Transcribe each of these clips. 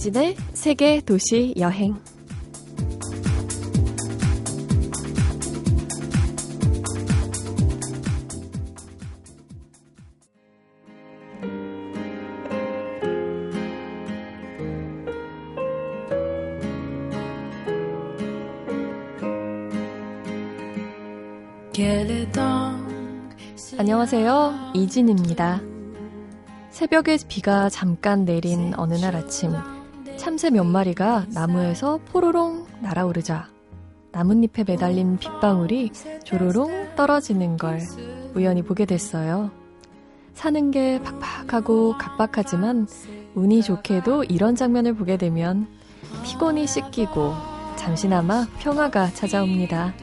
이진의 세계 도시 여행. 안녕하세요. 이진입니다. 새벽에 비가 잠깐 내린 어느 날 아침, 참새 몇 마리가 나무에서 포로롱 날아오르자 나뭇잎에 매달린 빗방울이 조로롱 떨어지는 걸 우연히 보게 됐어요. 사는 게 팍팍하고 각박하지만 운이 좋게도 이런 장면을 보게 되면 피곤이 씻기고 잠시나마 평화가 찾아옵니다.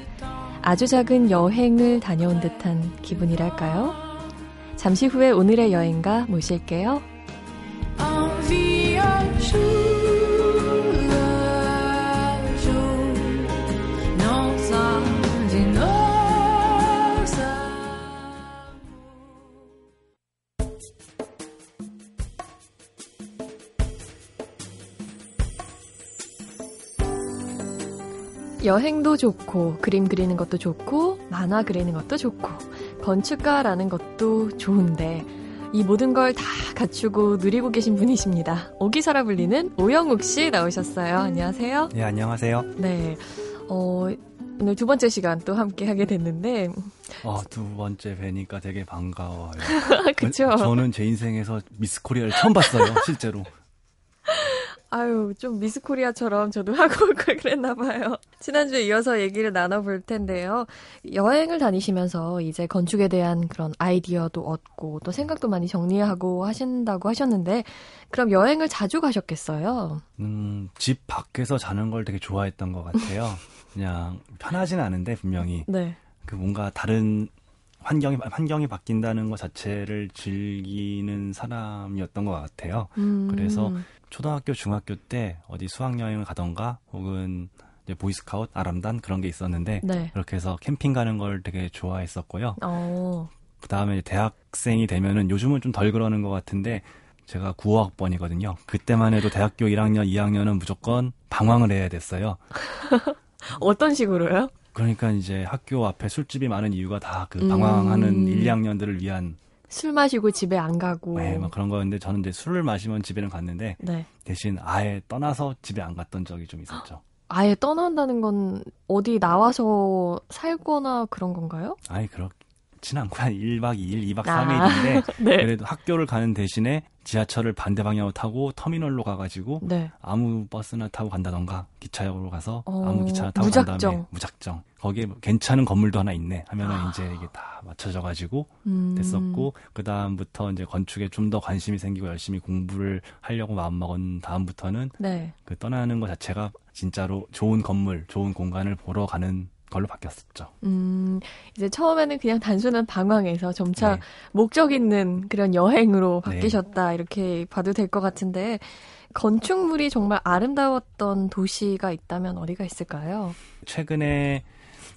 아주 작은 여행을 다녀온 듯한 기분이랄까요? 잠시 후에 오늘의 여행가 모실게요. 여행도 좋고, 그림 그리는 것도 좋고, 만화 그리는 것도 좋고, 건축가라는 것도 좋은데, 이 모든 걸 다 갖추고 누리고 계신 분이십니다. 오기사라 불리는 오영욱 씨 나오셨어요. 안녕하세요. 네, 안녕하세요. 네. 어, 오늘 두 번째 시간 또 함께 하게 됐는데. 어, 두 번째 뵈니까 되게 반가워요. 그쵸. 저는 제 인생에서 미스 코리아를 처음 봤어요, 실제로. 아유, 좀 미스 코리아처럼 저도 하고 올 걸 그랬나 봐요. 지난주에 이어서 얘기를 나눠볼 텐데요. 여행을 다니시면서 이제 건축에 대한 그런 아이디어도 얻고 또 생각도 많이 정리하고 하신다고 하셨는데, 그럼 여행을 자주 가셨겠어요? 음, 집 밖에서 자는 걸 되게 좋아했던 것 같아요. 그냥 편하진 않은데, 분명히. 네. 그 뭔가 다른 환경이 환경이 바뀐다는 것 자체를 즐기는 사람이었던 것 같아요. 음. 그래서 초등학교, 중학교 때 어디 수학 여행을 가던가 혹은 이제 보이스카웃, 아람단 그런 게 있었는데 네. 그렇게 해서 캠핑 가는 걸 되게 좋아했었고요. 어. 그 다음에 대학생이 되면은 요즘은 좀 덜 그러는 것 같은데 제가 9학번이거든요. 그때만 해도 대학교 1학년, 2학년은 무조건 방황을 해야 됐어요. 어떤 식으로요? 그러니까 이제 학교 앞에 술집이 많은 이유가 다 그 방황하는 음. 1, 2학년들을 위한 술 마시고 집에 안 가고. 네, 막 그런 거였는데 저는 이제 술을 마시면 집에는 갔는데 네. 대신 아예 떠나서 집에 안 갔던 적이 좀 있었죠. 아예 떠난다는 건 어디 나와서 살거나 그런 건가요? 아예 그렇 진 않고 한 1박 2일, 2박 아. 3일인데 네. 그래도 학교를 가는 대신에 지하철을 반대 방향으로 타고 터미널로 가가지고 네. 아무 버스나 타고 간다던가 기차역으로 가서 어, 아무 기차나 타고 무작정. 간 다음에 무작정 거기에 뭐 괜찮은 건물도 하나 있네 하면은 아. 이제 이게 다 맞춰져가지고 음. 됐었고 그 다음부터 이제 건축에 좀 더 관심이 생기고 열심히 공부를 하려고 마음먹은 다음부터는 네. 그 떠나는 것 자체가 진짜로 좋은 건물, 좋은 공간을 보러 가는 걸로 바뀌었었죠. 음, 이제 처음에는 그냥 단순한 방황에서 점차 네. 목적 있는 그런 여행으로 네. 바뀌셨다. 이렇게 봐도 될 것 같은데, 건축물이 정말 아름다웠던 도시가 있다면 어디가 있을까요? 최근에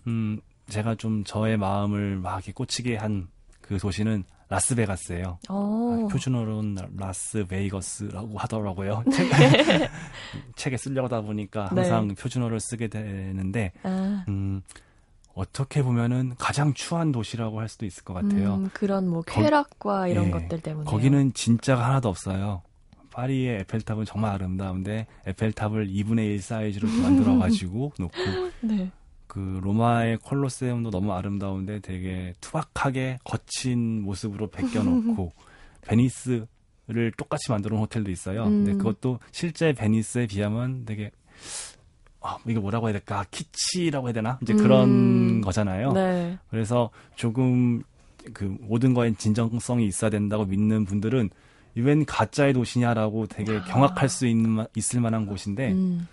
음 제가 좀 저의 마음을 막 이렇게 꽂히게 한 그 도시는 라스베가스예요. 어, 아, 표준어로는 라스베이거스라고 하더라고요. 책, 책에 쓰려고 하다 보니까 항상 표준어를 쓰게 되는데 아, 음 어떻게 보면은 가장 추한 도시라고 할 수도 있을 것 같아요. 음, 그런 뭐 거- 쾌락과 이런 예, 것들 때문에. 거기는 진짜가 하나도 없어요. 파리의 에펠탑은 정말 아름다운데 에펠탑을 2분의 1 사이즈로 만들어 가지고 놓고 네. 그 로마의 콜로세움도 너무 아름다운데 되게 투박하게 거친 모습으로 베껴 놓고 베니스를 똑같이 만들어 놓은 호텔도 있어요. 근데 음. 그것도 실제 베니스에 비하면 되게 아, 이게 뭐라고 해야 될까? 키치라고 해야 되나? 이제 그런 음. 거잖아요. 네. 그래서 조금 그 모든 거엔 진정성이 있어야 된다고 믿는 분들은 이웬 가짜의 도시냐라고 되게 경악할 수 있는 마- 있을 만한 곳인데 음,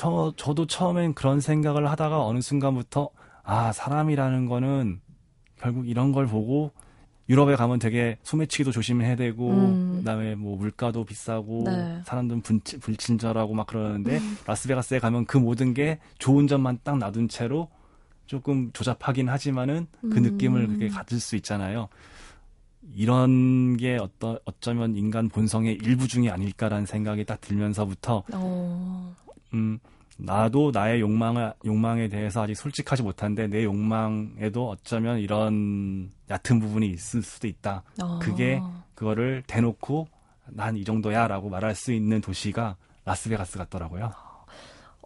저 저도 처음엔 그런 생각을 하다가 어느 순간부터 아 사람이라는 거는 결국 이런 걸 보고 유럽에 가면 되게 소매치기도 조심해야 되고 음. 그다음에 뭐 물가도 비싸고 네. 사람들은 분치, 불친절하고 막 그러는데 라스베가스에 가면 그 모든 게 좋은 점만 딱 놔둔 채로 조금 조잡하긴 하지만은 그 음. 느낌을 그렇게 가질 수 있잖아요. 이런 게 어떤 어쩌면 인간 본성의 일부 중이 아닐까라는 생각이 딱 들면서부터 어. 음 나도 나의 욕망을 욕망에 대해서 아직 솔직하지 못한데 내 욕망에도 어쩌면 이런 얕은 부분이 있을 수도 있다. 어. 그게 그거를 대놓고 난 이 정도야 라고 말할 수 있는 도시가 라스베가스 같더라고요.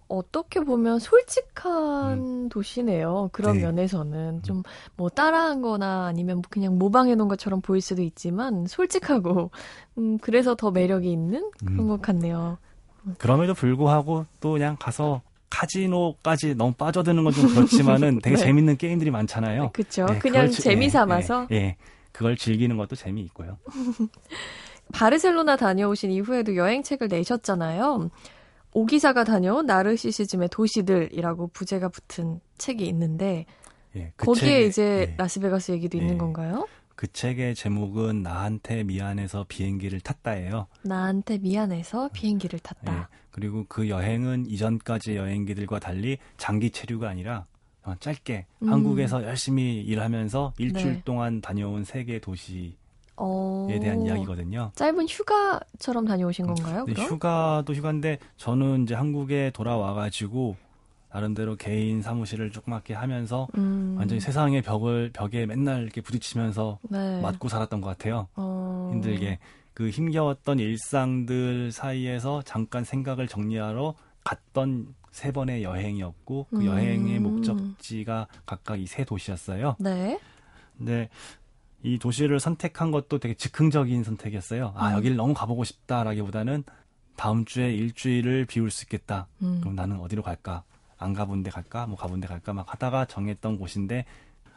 어떻게 보면 솔직한 도시네요. 그런 네. 면에서는 좀 뭐 따라한 거나 아니면 그냥 모방해 놓은 것처럼 보일 수도 있지만 솔직하고 음 그래서 더 매력이 있는 그런 음. 것 같네요. 그럼에도 불구하고 또 그냥 가서 카지노까지 너무 빠져드는 건 좀 그렇지만은 되게 네. 재밌는 게임들이 많잖아요. 그렇죠. 네, 그냥 즐- 재미 예, 삼아서 예, 예. 그걸 즐기는 것도 재미있고요. 바르셀로나 다녀오신 이후에도 여행책을 내셨잖아요. 오기사가 다녀온 나르시시즘의 도시들이라고 부제가 붙은 책이 있는데 예, 그 거기에 책에- 이제 예. 라스베가스 얘기도 있는 예. 건가요? 그 책의 제목은 나한테 미안해서 비행기를 탔다예요. 나한테 미안해서 비행기를 탔다. 예. 그리고 그 여행은 이전까지 여행기들과 달리 장기 체류가 아니라 어, 짧게 음. 한국에서 열심히 일하면서 일주일 네. 동안 다녀온 세계 도시에 어... 대한 이야기거든요. 짧은 휴가처럼 다녀오신 건가요? 근데 그럼? 휴가도 휴가인데 저는 이제 한국에 돌아와가지고 나름대로 개인 사무실을 조그맣게 하면서 음, 완전히 세상의 벽을 벽에 맨날 이렇게 부딪히면서 네. 맞고 살았던 것 같아요. 어... 힘들게 그 힘겨웠던 일상들 사이에서 잠깐 생각을 정리하러 갔던 세 번의 여행이었고 그 음. 여행의 목적지가 각각 이 세 도시였어요. 네. 근데 이 도시를 선택한 것도 되게 즉흥적인 선택이었어요. 아 음. 여기를 너무 가보고 싶다라기보다는 다음 주에 일주일을 비울 수 있겠다. 음. 그럼 나는 어디로 갈까? 안 가본 데 갈까? 뭐 가본 데 갈까? 막 하다가 정했던 곳인데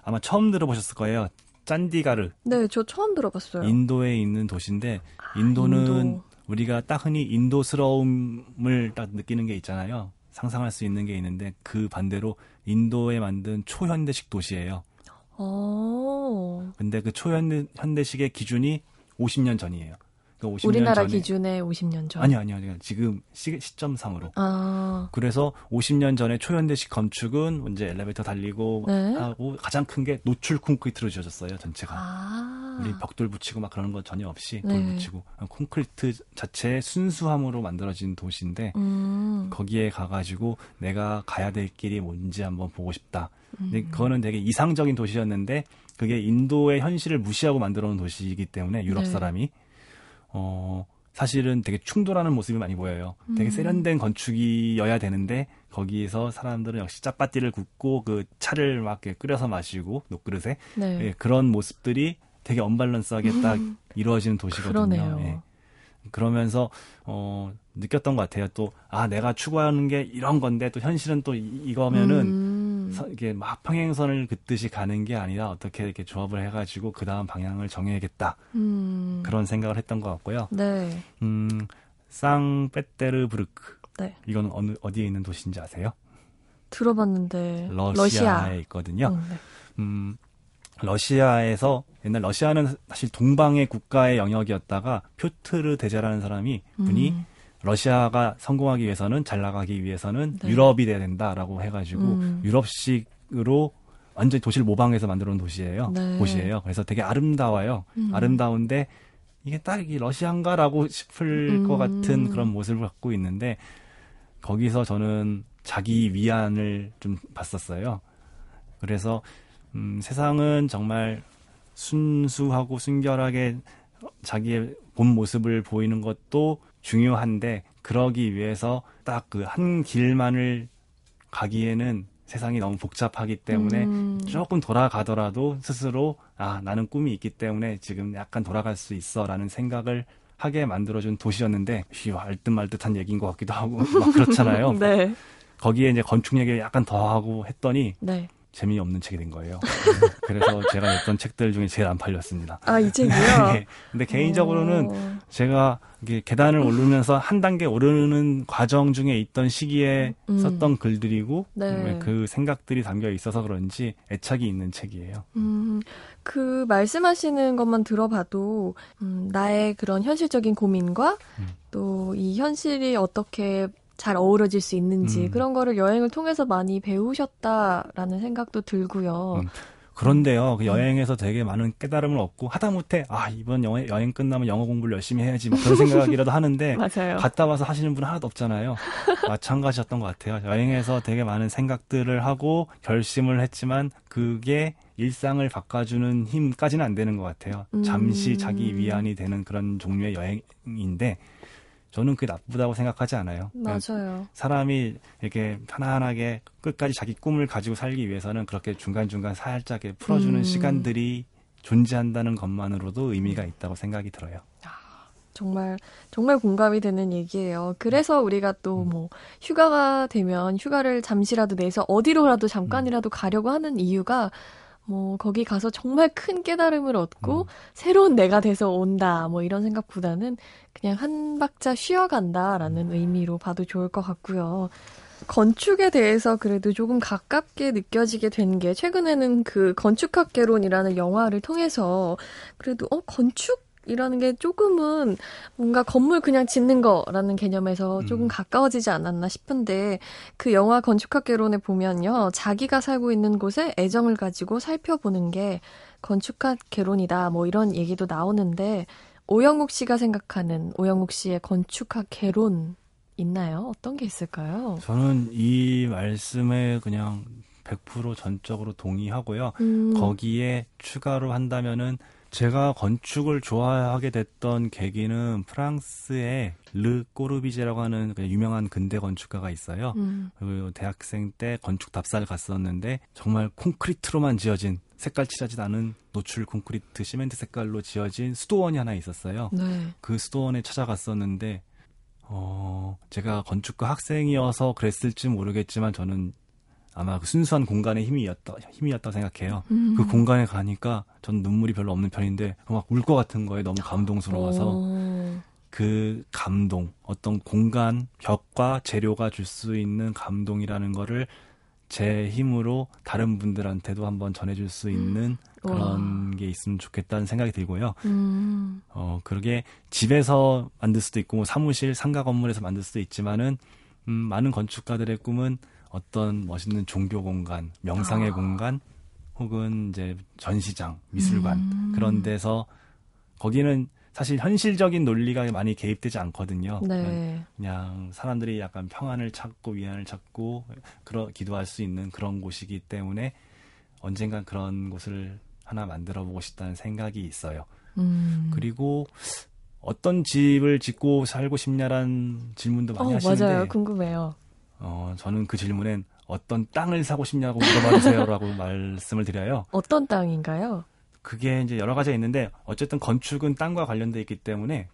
아마 처음 들어보셨을 거예요. 짠디가르. 네, 저 처음 들어봤어요. 인도에 있는 도시인데 인도는 인도. 우리가 딱 흔히 인도스러움을 딱 느끼는 게 있잖아요. 상상할 수 있는 게 있는데 그 반대로 인도에 만든 초현대식 도시예요. 어... 근데 그 초현대식의 기준이 50년 전이에요. 그러니까 50년 우리나라 전에 기준에 50년 전. 아니요, 아니요, 아니요. 지금 시, 시점상으로. 아, 그래서 50년 전에 초현대식 건축은 이제 엘리베이터 달리고 네. 하고 가장 큰 게 노출 콘크리트로 지어졌어요, 전체가. 아. 우리 벽돌 붙이고 막 그런 거 전혀 없이 네. 돌 붙이고 콘크리트 자체의 순수함으로 만들어진 도시인데 음. 거기에 가가지고 내가 가야 될 길이 뭔지 한번 보고 싶다. 근데 음. 그거는 되게 이상적인 도시였는데 그게 인도의 현실을 무시하고 만들어 놓은 도시이기 때문에 유럽 네. 사람이 어 사실은 되게 충돌하는 모습이 많이 보여요. 되게 음. 세련된 건축이어야 되는데 거기에서 사람들은 역시 짜파띠를 굽고 그 차를 막 끓여서 마시고 녹그릇에 네. 예, 그런 모습들이 되게 언밸런스하게 딱 음. 이루어지는 도시거든요. 그러네요. 예. 그러면서 어 느꼈던 것 같아요. 또 아 내가 추구하는 게 이런 건데 또 현실은 또 이, 이거면은 음. 서- 이게 막 평행선을 긋듯이 가는 게 아니라 어떻게 이렇게 조합을 해가지고 그 다음 방향을 정해야겠다 음. 그런 생각을 했던 것 같고요. 네. 음 상페테르부르크 네. 이건 어느 어디에 있는 도시인지 아세요? 들어봤는데. 러시아에 있거든요. 음, 네. 음, 러시아에서 옛날 러시아는 사실 동방의 국가의 영역이었다가 표트르 대제라는 사람이 분이 음. 러시아가 성공하기 위해서는 잘 나가기 위해서는 네. 유럽이 돼야 된다라고 해가지고 음. 유럽식으로 완전히 도시를 모방해서 만들어 놓은 도시예요. 네. 곳이에요. 그래서 되게 아름다워요. 음. 아름다운데 이게 딱 이 러시아인가라고 싶을 음. 것 같은 그런 모습을 갖고 있는데 거기서 저는 자기 위안을 좀 봤었어요. 그래서 음, 세상은 정말 순수하고 순결하게 자기의 본 모습을 보이는 것도 중요한데 그러기 위해서 딱 그 한 길만을 가기에는 세상이 너무 복잡하기 때문에 음. 조금 돌아가더라도 스스로 아 나는 꿈이 있기 때문에 지금 약간 돌아갈 수 있어라는 생각을 하게 만들어준 도시였는데 휘 알듯 말듯한 얘기인 것 같기도 하고 막 그렇잖아요. 네. 거기에 이제 건축 얘기를 약간 더 하고 했더니 네. 재미없는 책이 된 거예요. 그래서 제가 냈던 책들 중에 제일 안 팔렸습니다. 아, 이 책이요? 네. 근데 개인적으로는 어. 제가 이게 계단을 오르면서 한 단계 오르는 과정 중에 있던 시기에 음. 썼던 글들이고 네. 그 생각들이 담겨 있어서 그런지 애착이 있는 책이에요. 음, 그 말씀하시는 것만 들어봐도 음, 나의 그런 현실적인 고민과 음. 또이 현실이 어떻게 잘 어우러질 수 있는지 음. 그런 거를 여행을 통해서 많이 배우셨다라는 생각도 들고요. 음. 그런데요, 그 여행에서 되게 많은 깨달음을 얻고 하다못해 아 이번 여행, 여행 끝나면 영어 공부를 열심히 해야지 뭐 그런 생각이라도 하는데. 갔다 와서 하시는 분은 하나도 없잖아요. 마찬가지였던 것 같아요. 여행에서 되게 많은 생각들을 하고 결심을 했지만 그게 일상을 바꿔주는 힘까지는 안 되는 것 같아요. 음. 잠시 자기 위안이 되는 그런 종류의 여행인데 저는 그게 나쁘다고 생각하지 않아요. 그러니까 맞아요. 사람이 이렇게 편안하게 끝까지 자기 꿈을 가지고 살기 위해서는 그렇게 중간중간 살짝 풀어주는 음. 시간들이 존재한다는 것만으로도 의미가 있다고 생각이 들어요. 정말 정말 공감이 되는 얘기예요. 그래서 우리가 또 음. 뭐 휴가가 되면 휴가를 잠시라도 내서 어디로라도 잠깐이라도 가려고 하는 이유가 뭐 거기 가서 정말 큰 깨달음을 얻고 음. 새로운 내가 돼서 온다 뭐 이런 생각보다는 그냥 한 박자 쉬어간다라는 의미로 봐도 좋을 것 같고요. 건축에 대해서 그래도 조금 가깝게 느껴지게 된 게 최근에는 그 건축학개론이라는 영화를 통해서 그래도 어 건축 이라는 게 조금은 뭔가 건물 그냥 짓는 거라는 개념에서 조금 음. 가까워지지 않았나 싶은데 그 영화 건축학개론에 보면요 자기가 살고 있는 곳에 애정을 가지고 살펴보는 게 건축학개론이다 뭐 이런 얘기도 나오는데 오영욱 씨가 생각하는 오영욱 씨의 건축학개론 있나요? 어떤 게 있을까요? 저는 이 말씀에 그냥 100% 전적으로 동의하고요. 음, 거기에 추가로 한다면은 제가 건축을 좋아하게 됐던 계기는 프랑스의 르 꼬르비제라고 하는 그 유명한 근대 건축가가 있어요. 음, 그리고 대학생 때 건축 답사를 갔었는데 정말 콘크리트로만 지어진 색깔 칠하지 않은 노출 콘크리트 시멘트 색깔로 지어진 수도원이 하나 있었어요. 네. 그 수도원에 찾아갔었는데 어 제가 건축가 학생이어서 그랬을지 모르겠지만 저는 아마 그 순수한 공간의 힘이었다 힘이었다고 생각해요. 음. 그 공간에 가니까 전 눈물이 별로 없는 편인데 막 울 것 같은 거에 너무 감동스러워서 어, 그 감동, 어떤 공간, 벽과 재료가 줄 수 있는 감동이라는 거를 제 힘으로 다른 분들한테도 한번 전해줄 수 있는 그런 게 있으면 좋겠다는 생각이 들고요. 음, 어, 그러게 집에서 만들 수도 있고, 뭐 사무실, 상가 건물에서 만들 수도 있지만은, 음, 많은 건축가들의 꿈은 어떤 멋있는 종교 공간, 명상의 아. 공간, 혹은 이제 전시장, 미술관, 음. 그런 데서, 거기는 사실 현실적인 논리가 많이 개입되지 않거든요. 네. 그냥 사람들이 약간 평안을 찾고 위안을 찾고 그러 기도할 수 있는 그런 곳이기 때문에 언젠간 그런 곳을 하나 만들어 보고 싶다는 생각이 있어요. 음. 그리고 어떤 집을 짓고 살고 싶냐라는 질문도 많이 어, 하시는데 맞아요. 궁금해요. 어, 저는 그 질문엔 어떤 땅을 사고 싶냐고 물어봐 주세요라고 말씀을 드려요. 어떤 땅인가요? 그게 이제 여러 가지가 있는데 어쨌든 건축은 땅과 관련돼 있기 때문에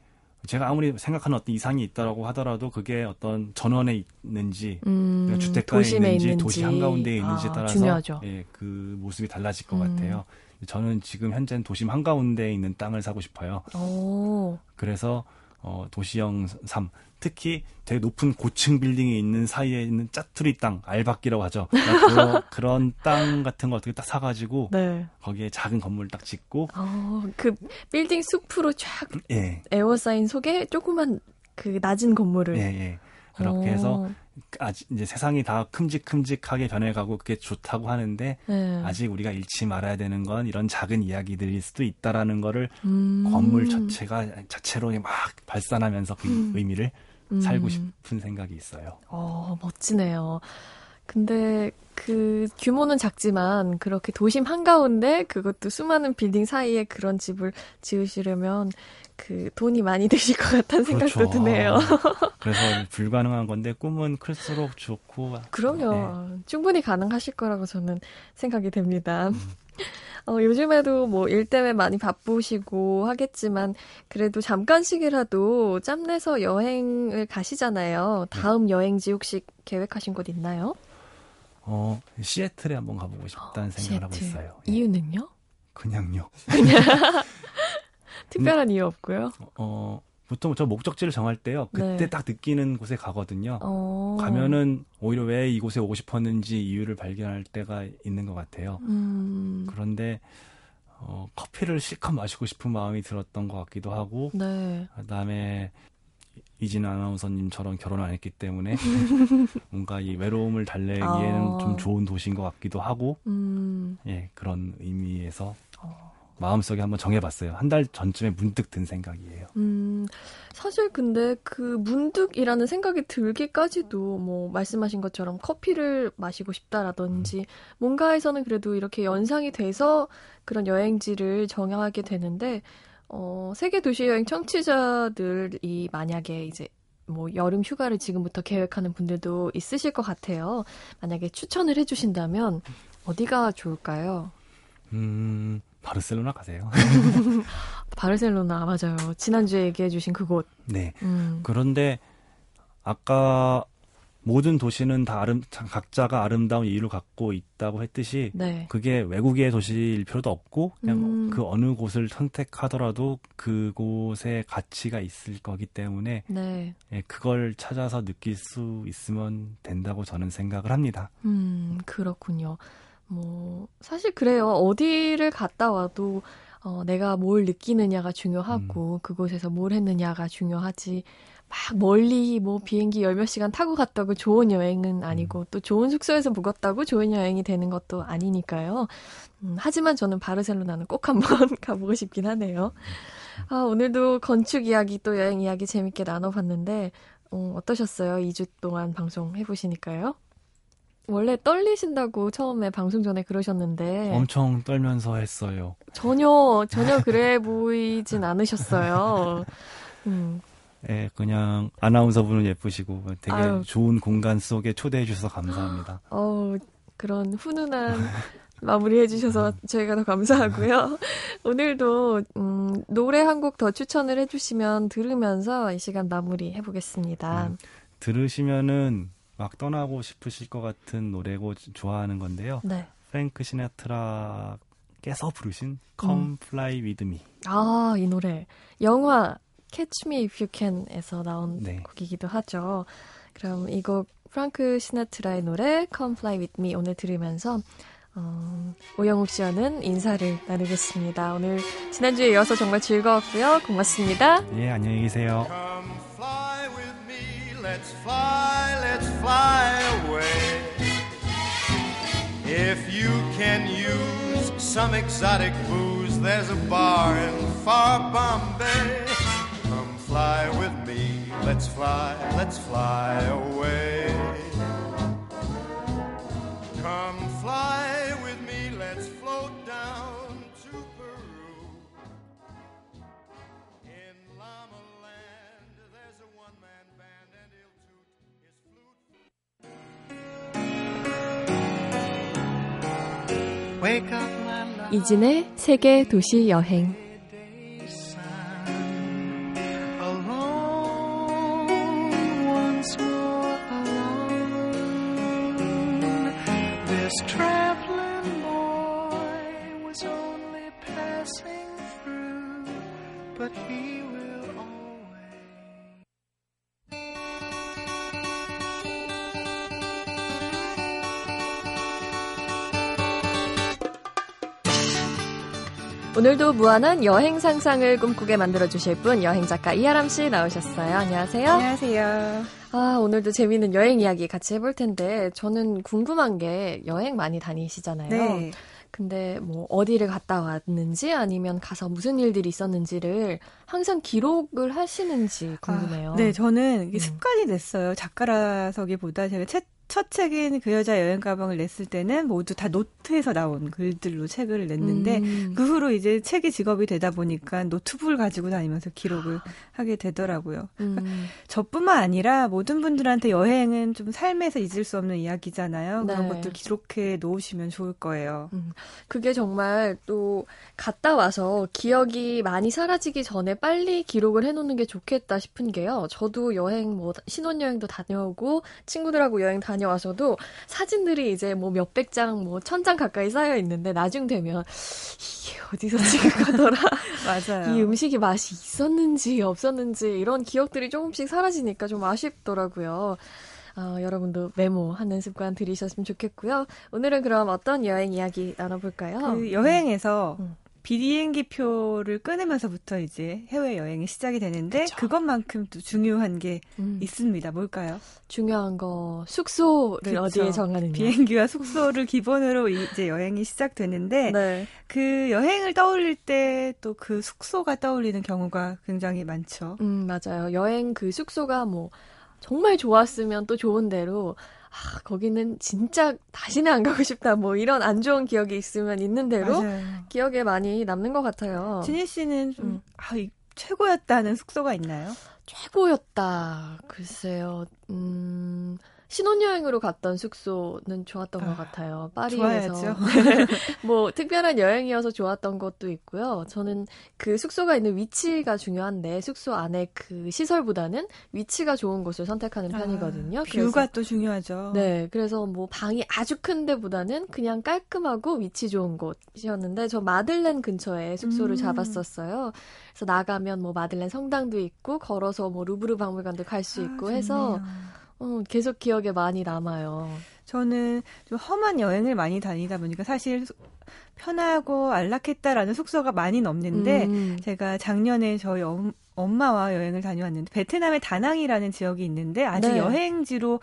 제가 아무리 생각하는 어떤 이상이 있다라고 하더라도 그게 어떤 전원에 있는지 음, 그러니까 주택가에 있는지, 있는지 도시 한가운데에 있는지에 아, 따라서 중요하죠. 예, 그 모습이 달라질 것 음. 같아요. 저는 지금 현재는 도심 한가운데에 있는 땅을 사고 싶어요. 오, 그래서 어, 도시형 삶, 특히 되게 높은 고층 빌딩이 있는 사이에 있는 짜투리 땅, 알박기라고 하죠. 그러니까 그런, 그런 땅 같은 거 어떻게 딱 사가지고 네. 거기에 작은 건물 딱 짓고 어, 그 빌딩 숲으로 쫙 예, 에워싸인 속에 조그만 그 낮은 건물을. 예, 예. 그렇게 해서 아직 이제 세상이 다 큼직큼직하게 변해가고 그게 좋다고 하는데 네. 아직 우리가 잃지 말아야 되는 건 이런 작은 이야기들일 수도 있다라는 거를 음. 건물 자체가 자체로 막 발산하면서 그 음. 의미를 음. 살고 싶은 생각이 있어요. 어, 멋지네요. 근데 그 규모는 작지만 그렇게 도심 한가운데 그것도 수많은 빌딩 사이에 그런 집을 지으시려면 그 돈이 많이 드실 것 같다는 생각도 그렇죠. 드네요. 아, 그래서 불가능한 건데 꿈은 클수록 좋고 그럼요. 네. 충분히 가능하실 거라고 저는 생각이 됩니다. 어, 요즘에도 뭐 일 때문에 많이 바쁘시고 하겠지만 그래도 잠깐씩이라도 짬내서 여행을 가시잖아요. 다음 여행지 혹시 계획하신 곳 있나요? 어, 시애틀에 한번 가보고 싶다는 생각을 하고 시애틀. 있어요. 예. 이유는요? 그냥요. 특별한 이유 없고요. 어, 보통 저 목적지를 정할 때요. 그때 네. 딱 느끼는 곳에 가거든요. 어. 가면은 오히려 왜 이곳에 오고 싶었는지 이유를 발견할 때가 있는 것 같아요. 음. 그런데 어, 커피를 실컷 마시고 싶은 마음이 들었던 것 같기도 하고 네. 그다음에 이진 아나운서님처럼 결혼 안 했기 때문에 뭔가 이 외로움을 달래기에는 어. 좀 좋은 도시인 것 같기도 하고 음, 예 그런 의미에서 어. 마음속에 한번 정해봤어요. 한 달 전쯤에 문득 든 생각이에요. 음, 사실 근데 그 문득이라는 생각이 들기까지도 뭐 말씀하신 것처럼 커피를 마시고 싶다라든지 뭔가에서는 그래도 이렇게 연상이 돼서 그런 여행지를 정하게 되는데 어, 세계 도시 여행 청취자들이 만약에 이제 뭐 여름 휴가를 지금부터 계획하는 분들도 있으실 것 같아요. 만약에 추천을 해주신다면 어디가 좋을까요? 음 바르셀로나 가세요. 바르셀로나 맞아요. 지난주에 얘기해 주신 그곳. 네. 음. 그런데 아까 모든 도시는 다 아름 각자가 아름다운 이유를 갖고 있다고 했듯이 네. 그게 외국의 도시일 필요도 없고 그냥 음. 그 어느 곳을 선택하더라도 그곳에 가치가 있을 거기 때문에 네. 예, 그걸 찾아서 느낄 수 있으면 된다고 저는 생각을 합니다. 음, 그렇군요. 뭐, 사실 그래요. 어디를 갔다 와도, 어, 내가 뭘 느끼느냐가 중요하고, 그곳에서 뭘 했느냐가 중요하지. 막 멀리 뭐 비행기 열 몇 시간 타고 갔다고 좋은 여행은 아니고, 또 좋은 숙소에서 묵었다고 좋은 여행이 되는 것도 아니니까요. 음, 하지만 저는 바르셀로나는 꼭 한번 가보고 싶긴 하네요. 아, 오늘도 건축 이야기 또 여행 이야기 재밌게 나눠봤는데, 어, 어떠셨어요? 2주 동안 방송 해보시니까요? 원래 떨리신다고 처음에 방송 전에 그러셨는데 엄청 떨면서 했어요. 전혀 전혀 그래 보이진 않으셨어요. 음, 예, 그냥 아나운서분은 예쁘시고 되게 아유. 좋은 공간 속에 초대해 주셔서 감사합니다. 어 그런 훈훈한 마무리 해 주셔서 저희가 더 감사하고요. 오늘도 음, 노래 한 곡 더 추천을 해 주시면 들으면서 이 시간 마무리 해 보겠습니다. 음. 들으시면은 막 떠나고 싶으실 것 같은 노래고 좋아하는 건데요. 네. 프랭크 시나트라께서 부르신 음. Come Fly With Me. 아, 이 노래. 영화 Catch Me If You Can에서 나온 네. 곡이기도 하죠. 그럼 이 곡 프랑크 시나트라의 노래 Come Fly With Me 오늘 들으면서 어, 오영욱 씨와는 인사를 나누겠습니다. 오늘 지난주에 이어서 정말 즐거웠고요. 고맙습니다. 예, 안녕히 계세요. Come fly with me, let's fly, fly away. If you can use some exotic booze, there's a bar in far Bombay. Come fly with me, let's fly, let's fly away. 이진의 세계 도시 여행. This traveling 오늘도 무한한 여행 상상을 꿈꾸게 만들어 주실 분 여행 작가 이하람 씨 나오셨어요. 안녕하세요. 안녕하세요. 아, 오늘도 재미있는 여행 이야기 같이 해볼 텐데, 저는 궁금한 게 여행 많이 다니시잖아요. 네. 근데 뭐 어디를 갔다 왔는지 아니면 가서 무슨 일들이 있었는지를 항상 기록을 하시는지 궁금해요. 아, 네, 저는 음. 습관이 됐어요. 작가라서기보다 제가 책, 첫 책인 그 여자 여행 가방을 냈을 때는 모두 다 노트에서 나온 글들로 책을 냈는데 음. 그 후로 이제 책이 직업이 되다 보니까 노트북을 가지고 다니면서 기록을 아. 하게 되더라고요. 음. 저뿐만 아니라 모든 분들한테 여행은 좀 삶에서 잊을 수 없는 이야기잖아요. 그런 네. 것들 기록해 놓으시면 좋을 거예요. 그게 정말 또 갔다 와서 기억이 많이 사라지기 전에 빨리 기록을 해놓는 게 좋겠다 싶은 게요. 저도 여행 뭐 신혼여행도 다녀오고 친구들하고 여행 다녀 와서도 사진들이 이제 뭐 몇백 장, 뭐 천 장 가까이 쌓여 있는데 나중 되면 이게 어디서 찍은 거더라. 맞아요. 이 음식이 맛이 있었는지 없었는지 이런 기억들이 조금씩 사라지니까 좀 아쉽더라고요. 어, 여러분도 메모하는 습관 들이셨으면 좋겠고요. 오늘은 그럼 어떤 여행 이야기 나눠볼까요? 그 여행에서 음. 비행기 표를 끊으면서부터 이제 해외 여행이 시작이 되는데 그쵸. 그것만큼 또 중요한 게 음, 있습니다. 뭘까요? 중요한 거 숙소를 그쵸. 어디에 정하느냐. 비행기와 숙소를 기본으로 이제 여행이 시작되는데 네. 그 여행을 떠올릴 때 또 그 숙소가 떠올리는 경우가 굉장히 많죠. 음, 맞아요. 여행 그 숙소가 뭐 정말 좋았으면 또 좋은 대로 아, 거기는 진짜 다시는 안 가고 싶다. 뭐 이런 안 좋은 기억이 있으면 있는 대로 맞아요. 기억에 많이 남는 것 같아요. 진희 씨는 좀 음. 아, 이 최고였다는 숙소가 있나요? 최고였다. 글쎄요. 음, 신혼여행으로 갔던 숙소는 좋았던 아, 것 같아요. 파리에서. 뭐, 특별한 여행이어서 좋았던 것도 있고요. 저는 그 숙소가 있는 위치가 중요한데, 숙소 안에 그 시설보다는 위치가 좋은 곳을 선택하는 편이거든요. 아, 뷰가 그래서- 또 중요하죠. 네, 그래서 뭐 방이 아주 큰 데보다는 그냥 깔끔하고 위치 좋은 곳이었는데 저 마들렌 근처에 숙소를 음. 잡았었어요. 그래서 나가면 뭐 마들렌 성당도 있고 걸어서 뭐 루브르 박물관도 갈수 아, 있고 해서 좋네요. 어, 계속 기억에 많이 남아요. 저는 좀 험한 여행을 많이 다니다 보니까 사실 수- 편하고 안락했다라는 숙소가 많이는 없는데 음. 제가 작년에 저희 엄, 엄마와 여행을 다녀왔는데 베트남의 다낭이라는 지역이 있는데 아직 네. 여행지로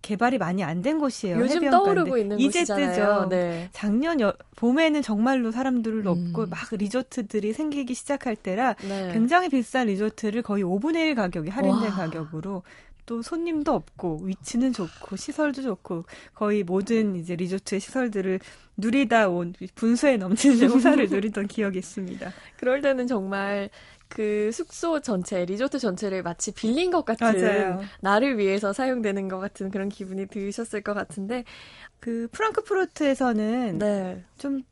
개발이 많이 안 된 곳이에요. 요즘 해변가인데. 떠오르고 있는 이제 곳이잖아요. 뜨죠. 네. 작년 여, 봄에는 정말로 사람들 없고 음. 막 리조트들이 생기기 시작할 때라 네. 굉장히 비싼 리조트를 거의 5분의 1 가격이 할인된 와. 가격으로 또 손님도 없고 위치는 좋고 시설도 좋고 거의 모든 이제 리조트의 시설들을 누리다 온 분수에 넘치는 용사를 누리던 기억이 있습니다. 그럴 때는 정말 그 숙소 전체, 리조트 전체를 마치 빌린 것 같은 맞아요. 나를 위해서 사용되는 것 같은 그런 기분이 드셨을 것 같은데 그 프랑크푸르트에서는 네. 좀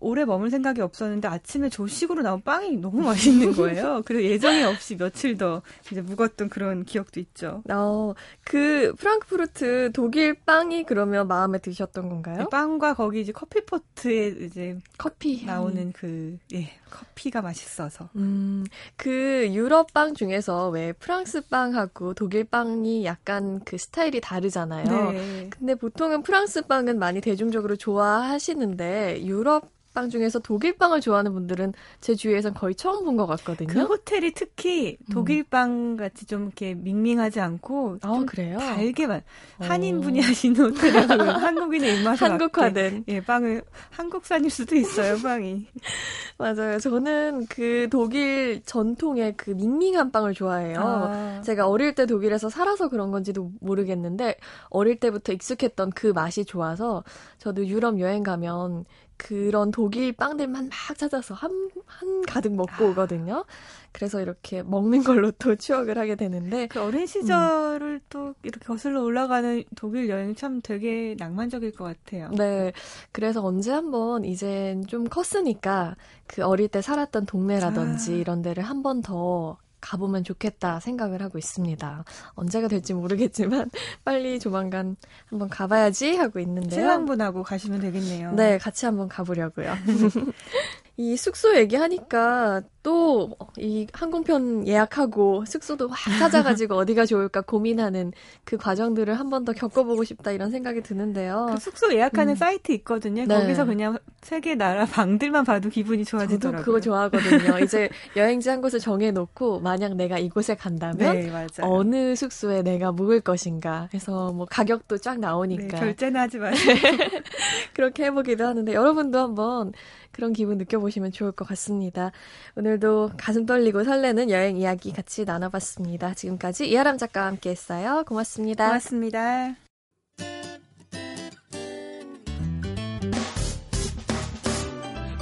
오래 머물 생각이 없었는데 아침에 조식으로 나온 빵이 너무 맛있는 거예요. 그래서 예정이 없이 며칠 더 이제 묵었던 그런 기억도 있죠. 어, 그 프랑크푸르트 독일 빵이 그러면 마음에 드셨던 건가요? 빵과 거기 이제 커피포트에 이제 커피. 나오는 그 예, 커피가 맛있어서. 음, 그 유럽 빵 중에서 왜 프랑스 빵하고 독일 빵이 약간 그 스타일이 다르잖아요. 네. 근데 보통은 프랑스 빵은 많이 대중적으로 좋아하시는데 유럽 빵 중에서 독일 빵을 좋아하는 분들은 제 주위에선 거의 처음 본것그 같거든요. 호텔이 특히 음. 독일 빵 같이 좀 이렇게 밍밍하지 않고 아, 좀 그래요? 달게만 어. 한인 분이 하시는 호텔이라서 한국인의 입맛에 한국화된. 예, 빵을 한국산일 수도 있어요, 빵이. 맞아요. 저는 그 독일 전통의 그 밍밍한 빵을 좋아해요. 아. 제가 어릴 때 독일에서 살아서 그런 건지도 모르겠는데 어릴 때부터 익숙했던 그 맛이 좋아서 저도 유럽 여행 가면 그런 독일 빵들만 막 찾아서 한, 한 가득 먹고 오거든요. 그래서 이렇게 먹는 걸로 또 추억을 하게 되는데 그 어린 시절을 또 이렇게 거슬러 올라가는 독일 여행 참 되게 낭만적일 것 같아요. 네. 그래서 언제 한번 이젠 좀 컸으니까 그 어릴 때 살았던 동네라든지 아. 이런 데를 한 번 더 가보면 좋겠다 생각을 하고 있습니다. 언제가 될지 모르겠지만 빨리 조만간 한번 가봐야지 하고 있는데요. 신랑분하고 가시면 되겠네요. 네, 같이 한번 가보려고요. 이 숙소 얘기하니까 또 이 항공편 예약하고 숙소도 확 찾아가지고 어디가 좋을까 고민하는 그 과정들을 한 번 더 겪어보고 싶다 이런 생각이 드는데요. 그 숙소 예약하는 음. 사이트 있거든요. 네. 거기서 그냥 세계 나라 방들만 봐도 기분이 저도 좋아지더라고요. 그거 좋아하거든요. 이제 여행지 한 곳을 정해놓고 만약 내가 이곳에 간다면 네. 어느 숙소에 내가 묵을 것인가 해서 뭐 가격도 쫙 네, 나오니까 결제는 하지 마세요. 그렇게 해보기도 하는데 여러분도 한번 그런 기분 느껴보 시면 좋을 것 같습니다. 오늘도 가슴 떨리고 설레는 여행 이야기 같이 나눠봤습니다. 지금까지 이하람 작가와 함께했어요. 고맙습니다. 고맙습니다.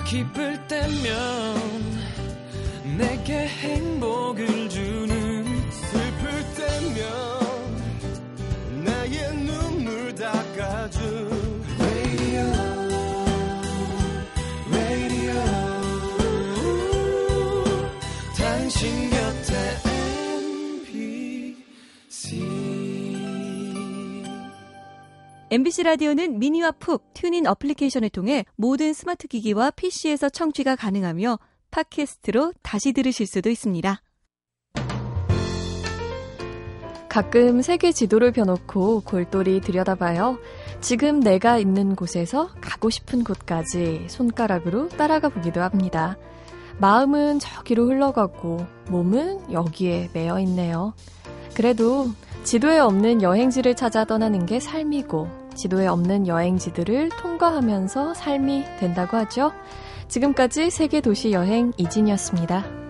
기쁠 때면 내게 행복을 MBC 라디오는 미니와 푹 TuneIn 어플리케이션을 통해 모든 스마트 기기와 PC에서 청취가 가능하며 팟캐스트로 다시 들으실 수도 있습니다. 가끔 세계 지도를 펴놓고 골똘히 들여다봐요. 지금 내가 있는 곳에서 가고 싶은 곳까지 손가락으로 따라가 보기도 합니다. 마음은 저기로 흘러가고 몸은 여기에 매여 있네요. 그래도 지도에 없는 여행지를 찾아 떠나는 게 삶이고 지도에 없는 여행지들을 통과하면서 삶이 된다고 하죠. 지금까지 세계 도시 여행 이진이었습니다.